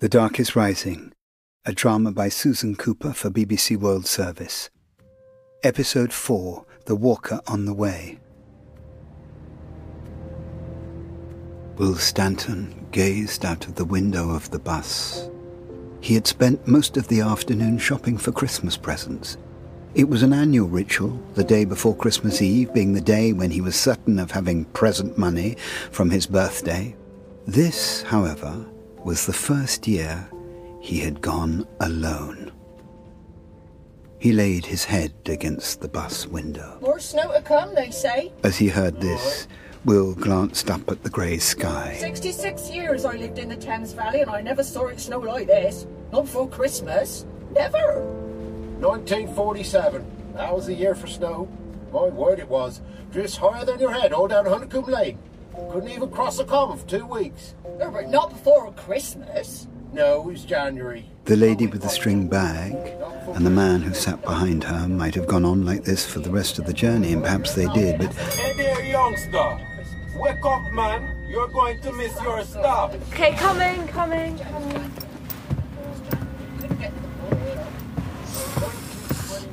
The Dark is Rising, a drama by Susan Cooper for BBC World Service. Episode 4 The Walker on the Way. Will Stanton gazed out of the window of the bus. He had spent most of the afternoon shopping for Christmas presents. It was an annual ritual, the day before Christmas Eve being the day when he was certain of having present money from his birthday. This, however, was the first year he had gone alone. He laid his head against the bus window. More snow to come, they say. As he heard this, Will glanced up at the grey sky. 66 years I lived in the Thames Valley and I never saw it snow like this. Not before Christmas. Never. 1947. That was the year for snow. My word, it was. Drifts higher than your head all down Huntercombe Lane. Couldn't even cross a common for two weeks. No, but not before Christmas. No, it was January. The lady with the string bag and the man who sat behind her might have gone on like this for the rest of the journey, and perhaps they did, but Hey there, youngster. Wake up, man. You're going to miss your stop. Okay, coming, coming, coming.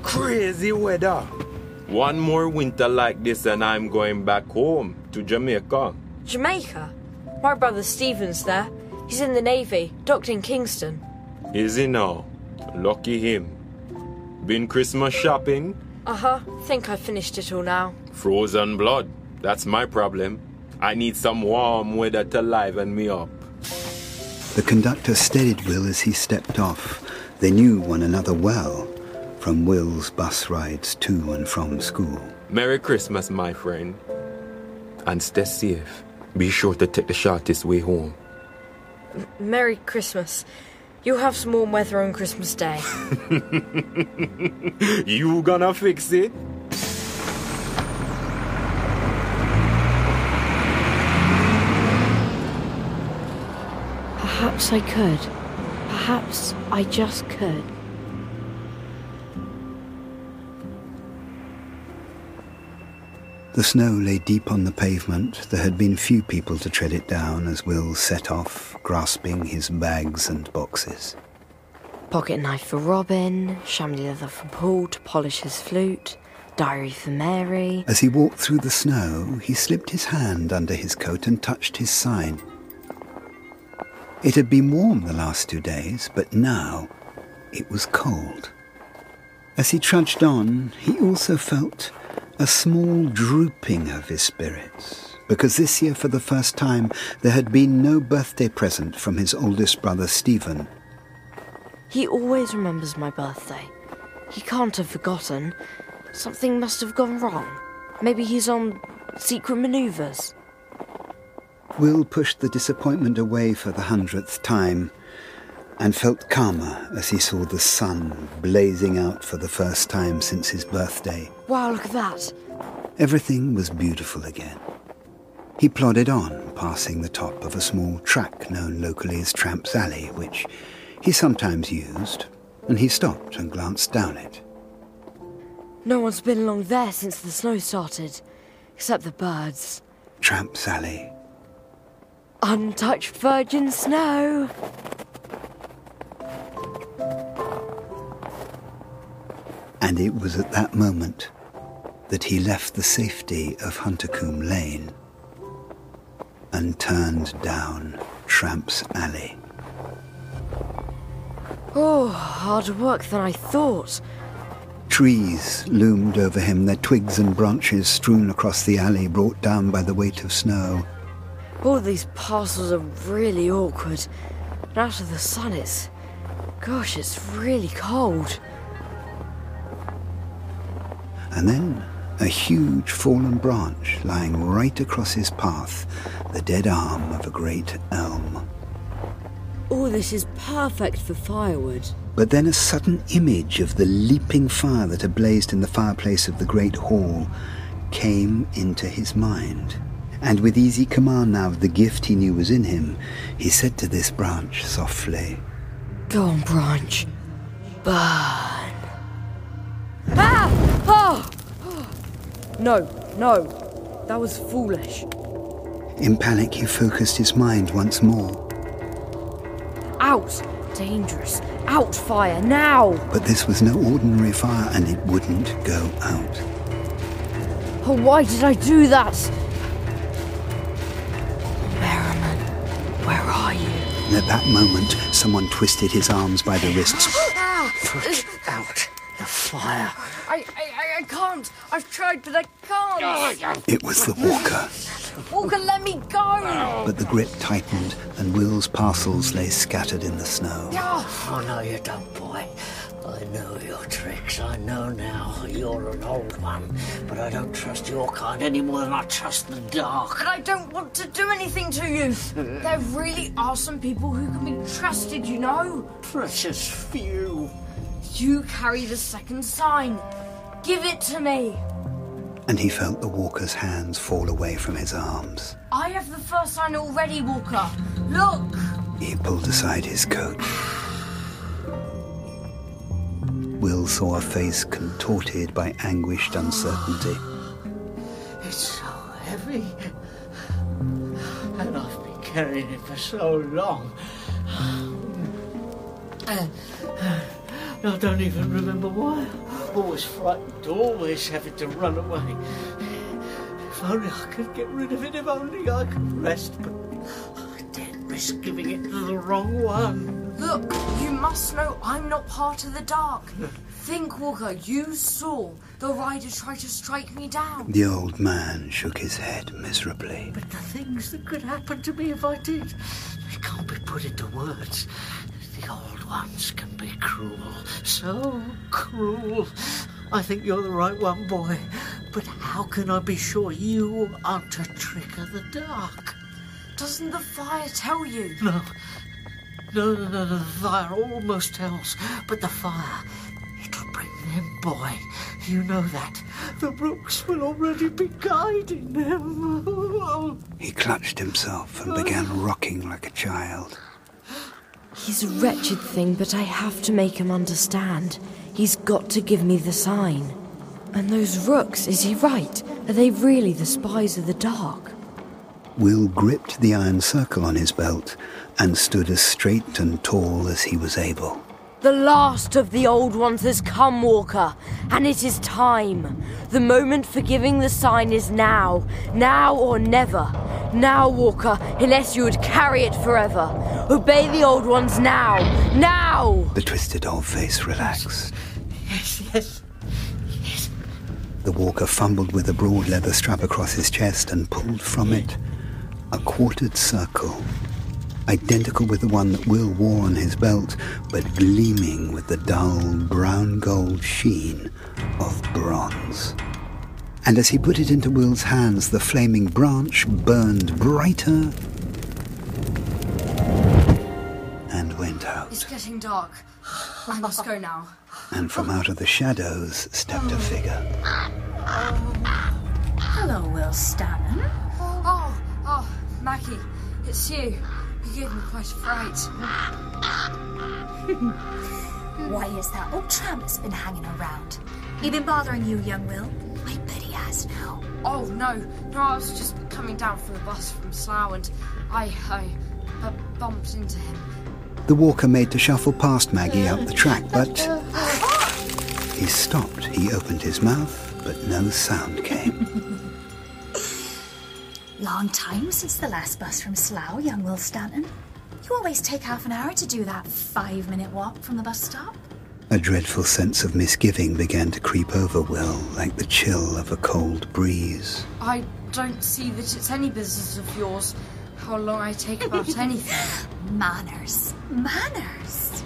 Crazy weather. One more winter like this, and I'm going back home to Jamaica. Jamaica? My brother Stephen's there. He's in the Navy, docked in Kingston. Is he now? Lucky him. Been Christmas shopping? Uh huh. Think I finished it all now. Frozen blood. That's my problem. I need some warm weather to liven me up. the conductor steadied Will as he stepped off. They knew one another well from Will's bus rides to and from school. Merry Christmas, my friend. And stay safe. Be sure to take the shortest way home. Merry Christmas. You'll have some warm weather on Christmas Day. You gonna fix it? Perhaps I could. Perhaps I just could. The snow lay deep on the pavement. There had been few people to tread it down as Will set off, grasping his bags and boxes. Pocket knife for Robin, chamois leather for Paul to polish his flute, diary for Mary. As he walked through the snow, he slipped his hand under his coat and touched his sign. It had been warm the last two days, but now it was cold. As he trudged on, he also felt a small drooping of his spirits, because this year, for the first time, there had been no birthday present from his oldest brother Stephen. He always remembers my birthday. He can't have forgotten. Something must have gone wrong. Maybe he's on secret maneuvers. Will pushed the disappointment away for the hundredth time and felt calmer as he saw the sun blazing out for the first time since his birthday. Wow, look at that. Everything was beautiful again. He plodded on, passing the top of a small track known locally as Tramp's Alley, which he sometimes used, and he stopped and glanced down it. No one's been along there since the snow started, except the birds. Tramp's Alley. Untouched virgin snow. And it was at that moment that he left the safety of Huntercombe Lane and turned down Tramp's Alley. Oh, harder work than I thought. Trees loomed over him, their twigs and branches strewn across the alley, brought down by the weight of snow. All these parcels are really awkward. And out of the sun, it's. Gosh, it's really cold. And then a huge fallen branch lying right across his path, the dead arm of a great elm. All this is perfect for firewood. But then a sudden image of the leaping fire that had blazed in the fireplace of the great hall came into his mind. And with easy command now of the gift he knew was in him, he said to this branch softly, Go on, branch. Burn. No, no. That was foolish. In panic, he focused his mind once more. Out! Dangerous. Out fire, now! But this was no ordinary fire and it wouldn't go out. Oh, why did I do that? Merriman, where are you? And at that moment, someone twisted his arms by the wrists. Put out the fire. I, I, I can't. I've tried, but I can't. It was the walker. Walker, let me go. But the grip tightened and Will's parcels lay scattered in the snow. Ah. Oh, no, you don't, boy. I know your tricks. I know now you're an old one. But I don't trust your kind any more than I trust the dark. But I don't want to do anything to you. There really are some people who can be trusted, you know. Precious few. You carry the second sign. Give it to me. And he felt the walker's hands fall away from his arms. I have the first sign already, Walker. Look. He pulled aside his coat. Will saw a face contorted by anguished uncertainty. It's so heavy. And I've been carrying it for so long. Uh, I don't even remember why. Always frightened, always having to run away. If only I could get rid of it, if only I could rest, but I daren't risk giving it to the wrong one. Look, you must know I'm not part of the dark. Think, Walker, you saw the rider try to strike me down. The old man shook his head miserably. But the things that could happen to me if I did, they can't be put into words. The old ones can be cruel, so cruel. I think you're the right one, boy. But how can I be sure you aren't a trick of the dark? Doesn't the fire tell you? No. No, no, no, no, the fire almost tells. But the fire, it'll bring them, boy. You know that. The rooks will already be guiding them. He clutched himself and began rocking like a child. He's a wretched thing, but I have to make him understand. He's got to give me the sign. And those rooks, is he right? Are they really the spies of the dark? Will gripped the iron circle on his belt and stood as straight and tall as he was able. The last of the old ones has come, Walker, and it is time. The moment for giving the sign is now. Now or never. Now, Walker, unless you would carry it forever. Obey the old ones now. Now! The twisted old face relaxed. Yes, yes. Yes. The walker fumbled with a broad leather strap across his chest and pulled from it a quartered circle, identical with the one that Will wore on his belt, but gleaming with the dull brown gold sheen of bronze. And as he put it into Will's hands, the flaming branch burned brighter and went out. It's getting dark. I must go now. And from out of the shadows stepped a figure. Hello, Will Stanton. Oh, oh, Maggie, it's you. You gave me quite a fright. Why is that old tramp that's been hanging around? He been bothering you, young Will? I bet he has now. Oh, no. No, I was just coming down from the bus from Slough and I, I bu- bumped into him. The walker made to shuffle past Maggie up the track, but he stopped. He opened his mouth, but no sound came. Long time since the last bus from Slough, young Will Stanton. You always take half an hour to do that five minute walk from the bus stop. A dreadful sense of misgiving began to creep over Will, like the chill of a cold breeze. I don't see that it's any business of yours how long I take about anything. Manners. Manners.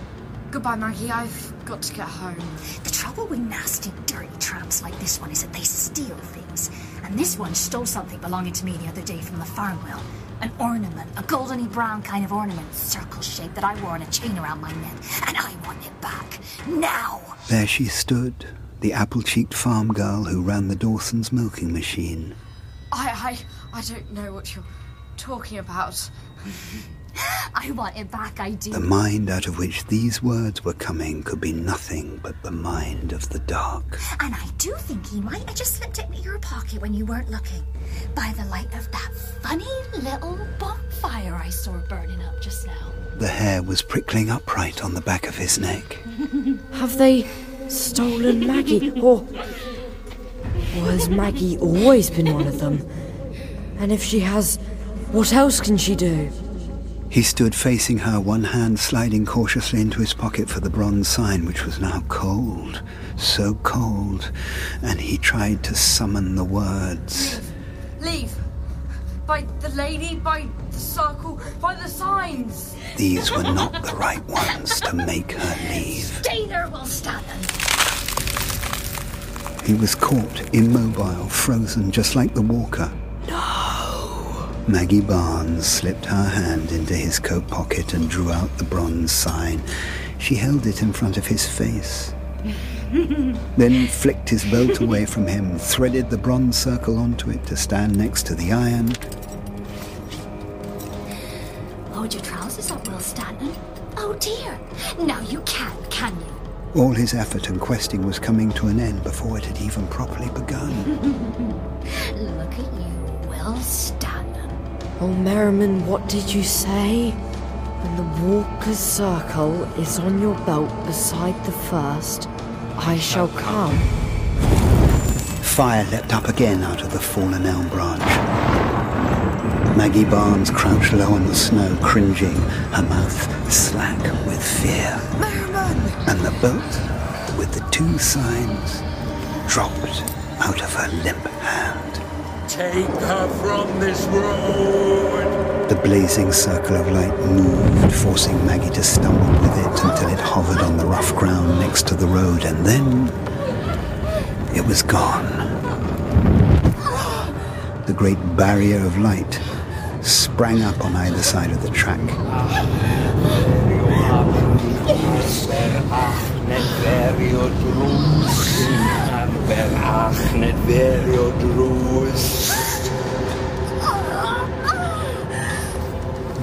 Goodbye, Maggie. I've got to get home. The trouble with nasty, dirty tramps like this one is that they steal things. And this one stole something belonging to me the other day from the farm wheel. An ornament, a goldeny brown kind of ornament, circle shape that I wore on a chain around my neck. And I want it back. Now! There she stood, the apple cheeked farm girl who ran the Dawson's milking machine. I, I, I don't know what you're talking about. I want it back, I do. The mind out of which these words were coming could be nothing but the mind of the dark. And I do think he might have just slipped it into your pocket when you weren't looking. By the light of that funny little bonfire I saw burning up just now. the hair was prickling upright on the back of his neck. Have they stolen Maggie? Or, or has Maggie always been one of them? And if she has, what else can she do? He stood facing her, one hand sliding cautiously into his pocket for the bronze sign, which was now cold, so cold, and he tried to summon the words. Leave! Leave. By the lady, by the circle, by the signs! These were not the right ones to make her leave. Stay there, Will Stanton. He was caught, immobile, frozen, just like the walker. Maggie Barnes slipped her hand into his coat pocket and drew out the bronze sign. She held it in front of his face. then flicked his belt away from him, threaded the bronze circle onto it to stand next to the iron. Hold your trousers up, Will Stanton. Oh dear. Now you can't, can you? All his effort and questing was coming to an end before it had even properly begun. Look at you, Will Stanton. Oh, Merriman, what did you say? When the Walker's Circle is on your belt beside the first, I shall come. Fire leapt up again out of the fallen elm branch. Maggie Barnes crouched low on the snow, cringing, her mouth slack with fear. Merriman! And the belt, with the two signs, dropped out of her limp hand. Take her from this road! The blazing circle of light moved, forcing Maggie to stumble with it until it hovered on the rough ground next to the road, and then it was gone. The great barrier of light sprang up on either side of the track.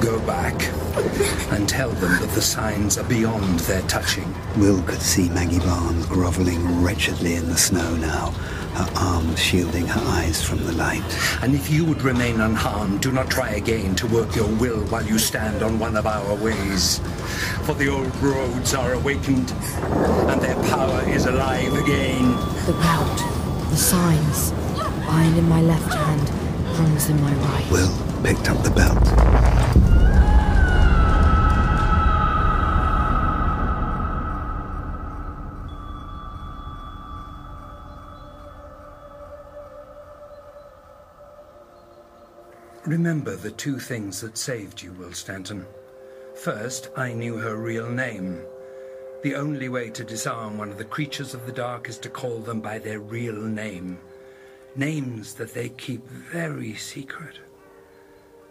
Go back and tell them that the signs are beyond their touching. Will could see Maggie Barnes groveling wretchedly in the snow now, her arms shielding her eyes from the light. And if you would remain unharmed, do not try again to work your will while you stand on one of our ways. For the old roads are awakened, and their power is alive again. The belt, the signs, iron in my left hand, bronze in my right. Will picked up the belt. Remember the two things that saved you, Will Stanton. First, I knew her real name. The only way to disarm one of the creatures of the dark is to call them by their real name. Names that they keep very secret.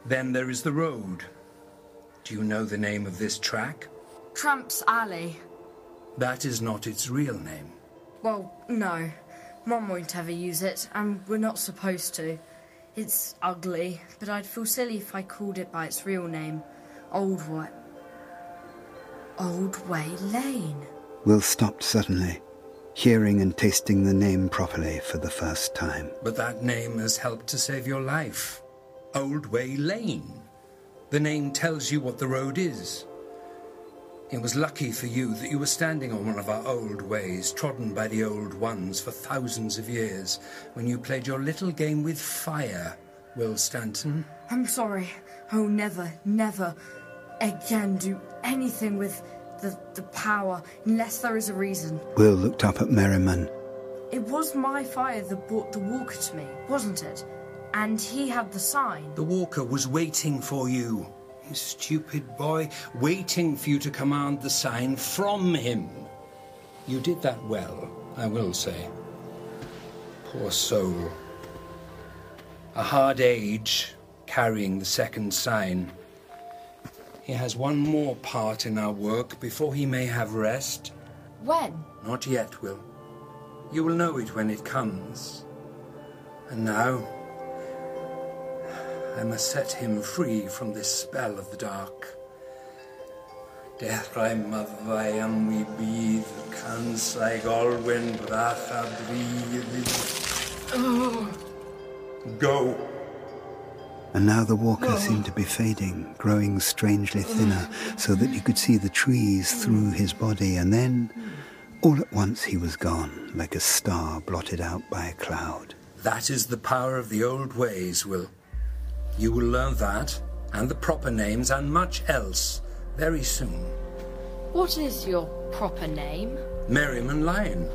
Then there is the road. Do you know the name of this track? Tramp's Alley. That is not its real name. Well, no. Mom won't ever use it, and we're not supposed to. It's ugly, but I'd feel silly if I called it by its real name. Old Way. Old Way Lane. Will stopped suddenly, hearing and tasting the name properly for the first time. But that name has helped to save your life. Old Way Lane. The name tells you what the road is. It was lucky for you that you were standing on one of our old ways, trodden by the old ones for thousands of years, when you played your little game with fire, Will Stanton. I'm sorry. I will never, never again do anything with the, the power unless there is a reason. Will looked up at Merriman. It was my fire that brought the walker to me, wasn't it? And he had the sign. The walker was waiting for you. Stupid boy, waiting for you to command the sign from him. You did that well, I will say. Poor soul. A hard age, carrying the second sign. He has one more part in our work before he may have rest. When? Not yet, Will. You will know it when it comes. And now, I must set him free from this spell of the dark. Dechrau myddau am wi bydd cansaig olwyn brach a brydd. Go. And now the walker seemed to be fading, growing strangely thinner, so that you could see the trees through his body, and then, all at once, he was gone, like a star blotted out by a cloud. That is the power of the old ways, Will. You will learn that, and the proper names, and much else, very soon. What is your proper name? Merriman Lyon.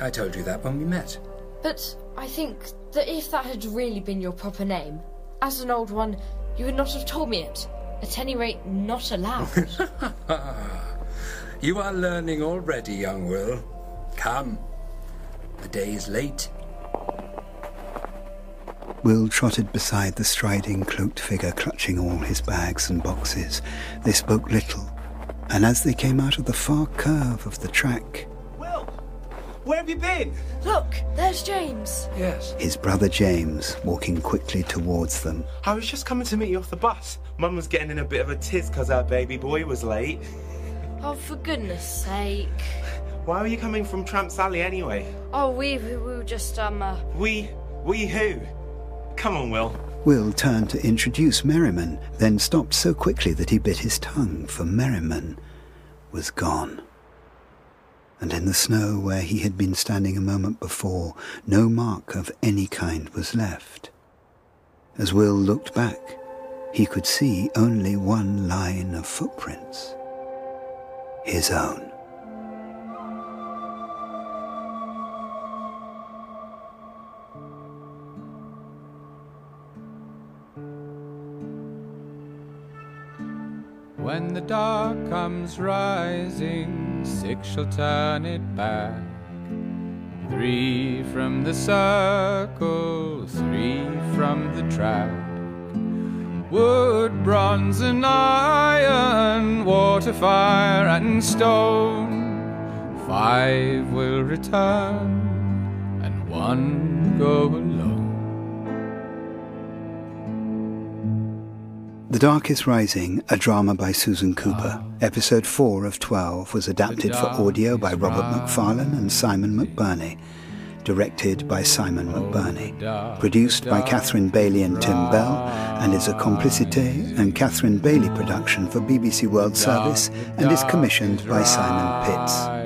I told you that when we met. But I think that if that had really been your proper name, as an old one, you would not have told me it. At any rate, not aloud. you are learning already, young Will. Come. The day is late. Will trotted beside the striding, cloaked figure clutching all his bags and boxes. They spoke little, and as they came out of the far curve of the track, Will! where have you been? Look, there's James. Yes. His brother James walking quickly towards them. I was just coming to meet you off the bus. Mum was getting in a bit of a tiz because our baby boy was late. Oh, for goodness sake. Why were you coming from Tramps Alley anyway? Oh, we, we were just, um, uh... We? We who? Come on, Will. Will turned to introduce Merriman, then stopped so quickly that he bit his tongue, for Merriman was gone and in the snow where he had been standing a moment before, no mark of any kind was left. As Will looked back, he could see only one line of footprints his own. When the dark comes rising, six shall turn it back. Three from the circle, three from the track. Wood, bronze, and iron, water, fire, and stone. Five will return, and one go The Dark is Rising, a drama by Susan Cooper. Episode 4 of 12 was adapted for audio by Robert Macfarlane and Simon McBurney. Directed by Simon McBurney. Produced by Catherine Bailey and Tim Bell, and is a Complicité and Catherine Bailey production for BBC World Service and is commissioned by Simon Pitts.